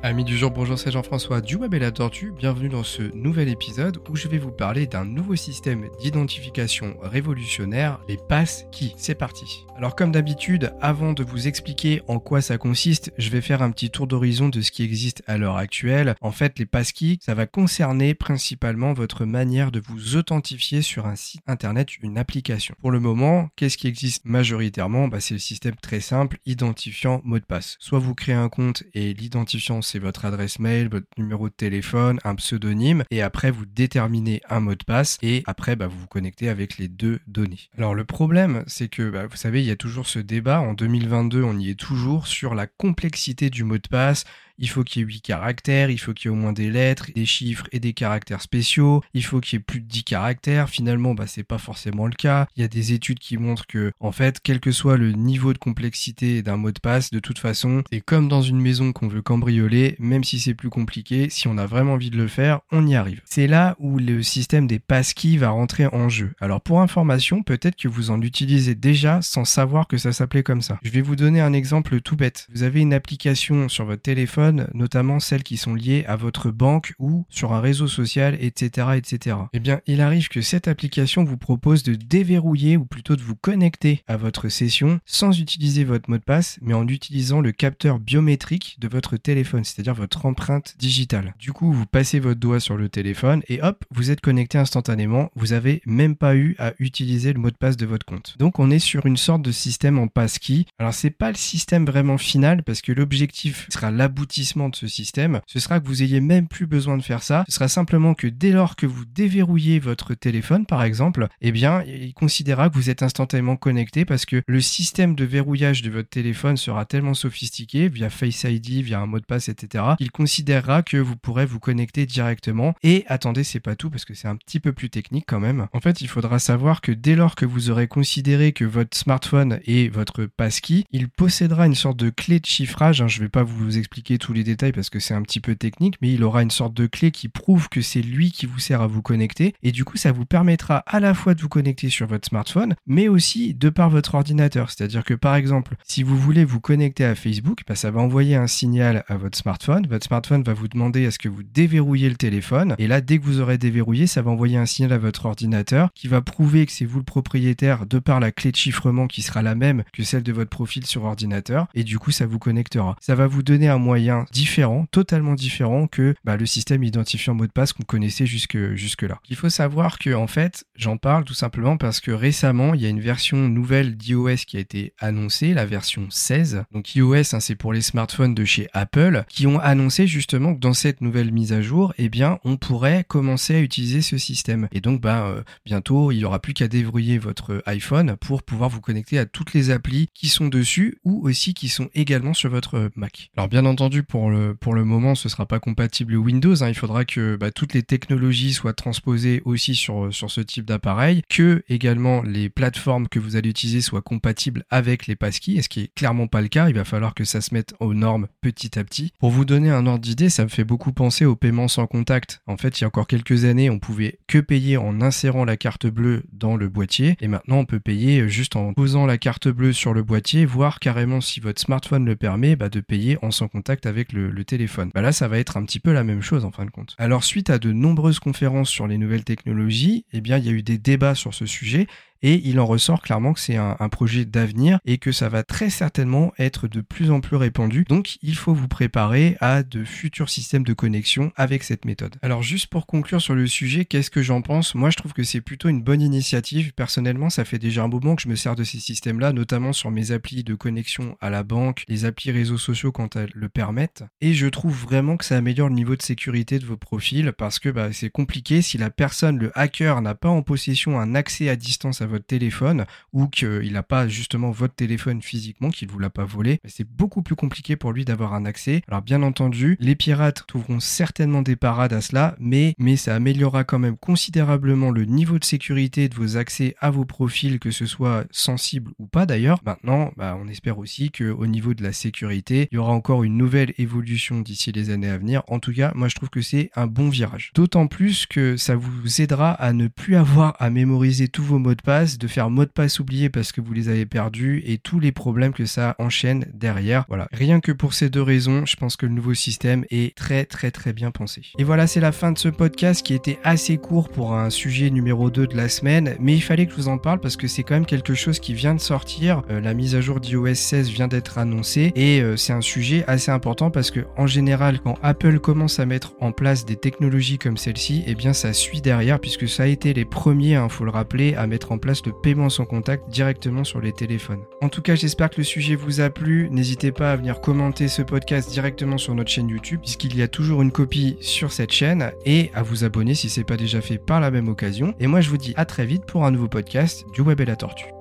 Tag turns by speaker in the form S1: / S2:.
S1: Amis du jour, bonjour, c'est Jean-François du Web et la Tortue. Bienvenue dans ce nouvel épisode où je vais vous parler d'un nouveau système d'identification révolutionnaire, les passkey. C'est parti. Alors comme d'habitude, avant de vous expliquer en quoi ça consiste, je vais faire un petit tour d'horizon de ce qui existe à l'heure actuelle. En fait, les passkey, ça va concerner principalement votre manière de vous authentifier sur un site internet, une application. Pour le moment, qu'est-ce qui existe majoritairement? Bah, C'est le système très simple, identifiant mot de passe. Soit vous créez un compte et l'identifiant c'est votre adresse mail, votre numéro de téléphone, un pseudonyme, et après vous déterminez un mot de passe, et après bah, vous vous connectez avec les deux données. Alors le problème, c'est que bah, vous savez, il y a toujours ce débat, en 2022 on y est toujours, sur la complexité du mot de passe, il faut qu'il y ait 8 caractères, il faut qu'il y ait au moins des lettres, des chiffres et des caractères spéciaux, il faut qu'il y ait plus de 10 caractères. Finalement, bah, c'est pas forcément le cas. Il y a des études qui montrent que, en fait, quel que soit le niveau de complexité d'un mot de passe, de toute façon, c'est comme dans une maison qu'on veut cambrioler, même si c'est plus compliqué, si on a vraiment envie de le faire, on y arrive. C'est là où le système des passkeys va rentrer en jeu. Alors, pour information, peut-être que vous en utilisez déjà sans savoir que ça s'appelait comme ça. Je vais vous donner un exemple tout bête. Vous avez une application sur votre téléphone notamment celles qui sont liées à votre banque ou sur un réseau social, etc., etc. Eh bien, il arrive que cette application vous propose de déverrouiller ou plutôt de vous connecter à votre session sans utiliser votre mot de passe, mais en utilisant le capteur biométrique de votre téléphone, c'est-à-dire votre empreinte digitale. Du coup, vous passez votre doigt sur le téléphone et hop, vous êtes connecté instantanément. Vous avez même pas eu à utiliser le mot de passe de votre compte. Donc, on est sur une sorte de système en passkey. Alors, c'est pas le système vraiment final parce que l'objectif sera l'aboutissement de ce système, ce sera que vous ayez même plus besoin de faire ça. Ce sera simplement que dès lors que vous déverrouillez votre téléphone, par exemple, eh bien, il considérera que vous êtes instantanément connecté parce que le système de verrouillage de votre téléphone sera tellement sophistiqué via Face ID, via un mot de passe, etc. qu'il considérera que vous pourrez vous connecter directement. Et attendez, c'est pas tout parce que c'est un petit peu plus technique quand même. En fait, il faudra savoir que dès lors que vous aurez considéré que votre smartphone est votre passkey, il possédera une sorte de clé de chiffrage. Hein, je vais pas vous expliquer tout les détails parce que c'est un petit peu technique, mais il aura une sorte de clé qui prouve que c'est lui qui vous sert à vous connecter. Et du coup, ça vous permettra à la fois de vous connecter sur votre smartphone, mais aussi de par votre ordinateur. C'est-à-dire que par exemple, si vous voulez vous connecter à Facebook, bah, ça va envoyer un signal à votre smartphone. Votre smartphone va vous demander à ce que vous déverrouillez le téléphone. Et là, dès que vous aurez déverrouillé, ça va envoyer un signal à votre ordinateur qui va prouver que c'est vous le propriétaire de par la clé de chiffrement qui sera la même que celle de votre profil sur ordinateur. Et du coup, ça vous connectera. Ça va vous donner un moyen différent, totalement différent que bah, le système identifiant mot de passe qu'on connaissait jusque, jusque là. Il faut savoir que en fait, j'en parle tout simplement parce que récemment, il y a une version nouvelle d'iOS qui a été annoncée, la version 16. Donc iOS, hein, c'est pour les smartphones de chez Apple, qui ont annoncé justement que dans cette nouvelle mise à jour, eh bien, on pourrait commencer à utiliser ce système. Et donc, bah, euh, bientôt, il n'y aura plus qu'à déverrouiller votre iPhone pour pouvoir vous connecter à toutes les applis qui sont dessus ou aussi qui sont également sur votre Mac. Alors, bien entendu, pour le, pour le moment, ce sera pas compatible Windows. Hein. Il faudra que bah, toutes les technologies soient transposées aussi sur, sur ce type d'appareil, que également les plateformes que vous allez utiliser soient compatibles avec les passkeys, ce qui est clairement pas le cas. Il va falloir que ça se mette aux normes petit à petit. Pour vous donner un ordre d'idée, ça me fait beaucoup penser au paiement sans contact. En fait, il y a encore quelques années, on pouvait que payer en insérant la carte bleue dans le boîtier, et maintenant on peut payer juste en posant la carte bleue sur le boîtier, voire carrément si votre smartphone le permet, bah, de payer en sans contact avec le, téléphone. Bah là, ça va être un petit peu la même chose en fin de compte. Alors, suite à de nombreuses conférences sur les nouvelles technologies, eh bien, il y a eu des débats sur ce sujet et il en ressort clairement que c'est un, projet d'avenir et que ça va très certainement être de plus en plus répandu. Donc il faut vous préparer à de futurs systèmes de connexion avec cette méthode. Alors juste pour conclure sur le sujet, qu'est-ce que j'en pense? Moi je trouve que c'est plutôt une bonne initiative. Personnellement, ça fait déjà un moment que je me sers de ces systèmes-là, notamment sur mes applis de connexion à la banque, les applis réseaux sociaux quand elles le permettent. Et je trouve vraiment que ça améliore le niveau de sécurité de vos profils parce que bah, c'est compliqué si la personne, le hacker, n'a pas en possession un accès à distance à votre téléphone ou qu'il n'a pas justement votre téléphone physiquement, qu'il vous l'a pas volé, c'est beaucoup plus compliqué pour lui d'avoir un accès. Alors bien entendu, les pirates trouveront certainement des parades à cela, mais, mais ça améliorera quand même considérablement le niveau de sécurité de vos accès à vos profils, que ce soit sensible ou pas d'ailleurs. Maintenant, bah, on espère aussi qu'au niveau de la sécurité, il y aura encore une nouvelle évolution d'ici les années à venir. En tout cas, moi je trouve que c'est un bon virage. D'autant plus que ça vous aidera à ne plus avoir à mémoriser tous vos mots de passe de faire mot de passe oublié parce que vous les avez perdus et tous les problèmes que ça enchaîne derrière. Voilà, rien que pour ces deux raisons, je pense que le nouveau système est très très très bien pensé. Et voilà, c'est la fin de ce podcast qui était assez court pour un sujet numéro 2 de la semaine, mais il fallait que je vous en parle parce que c'est quand même quelque chose qui vient de sortir. Euh, la mise à jour d'iOS 16 vient d'être annoncée et euh, c'est un sujet assez important parce que en général, quand Apple commence à mettre en place des technologies comme celle-ci, eh bien ça suit derrière puisque ça a été les premiers, il hein, faut le rappeler, à mettre en le paiement sans contact directement sur les téléphones. En tout cas, j'espère que le sujet vous a plu. N'hésitez pas à venir commenter ce podcast directement sur notre chaîne YouTube puisqu'il y a toujours une copie sur cette chaîne et à vous abonner si ce n'est pas déjà fait par la même occasion. Et moi, je vous dis à très vite pour un nouveau podcast du Web et la Tortue.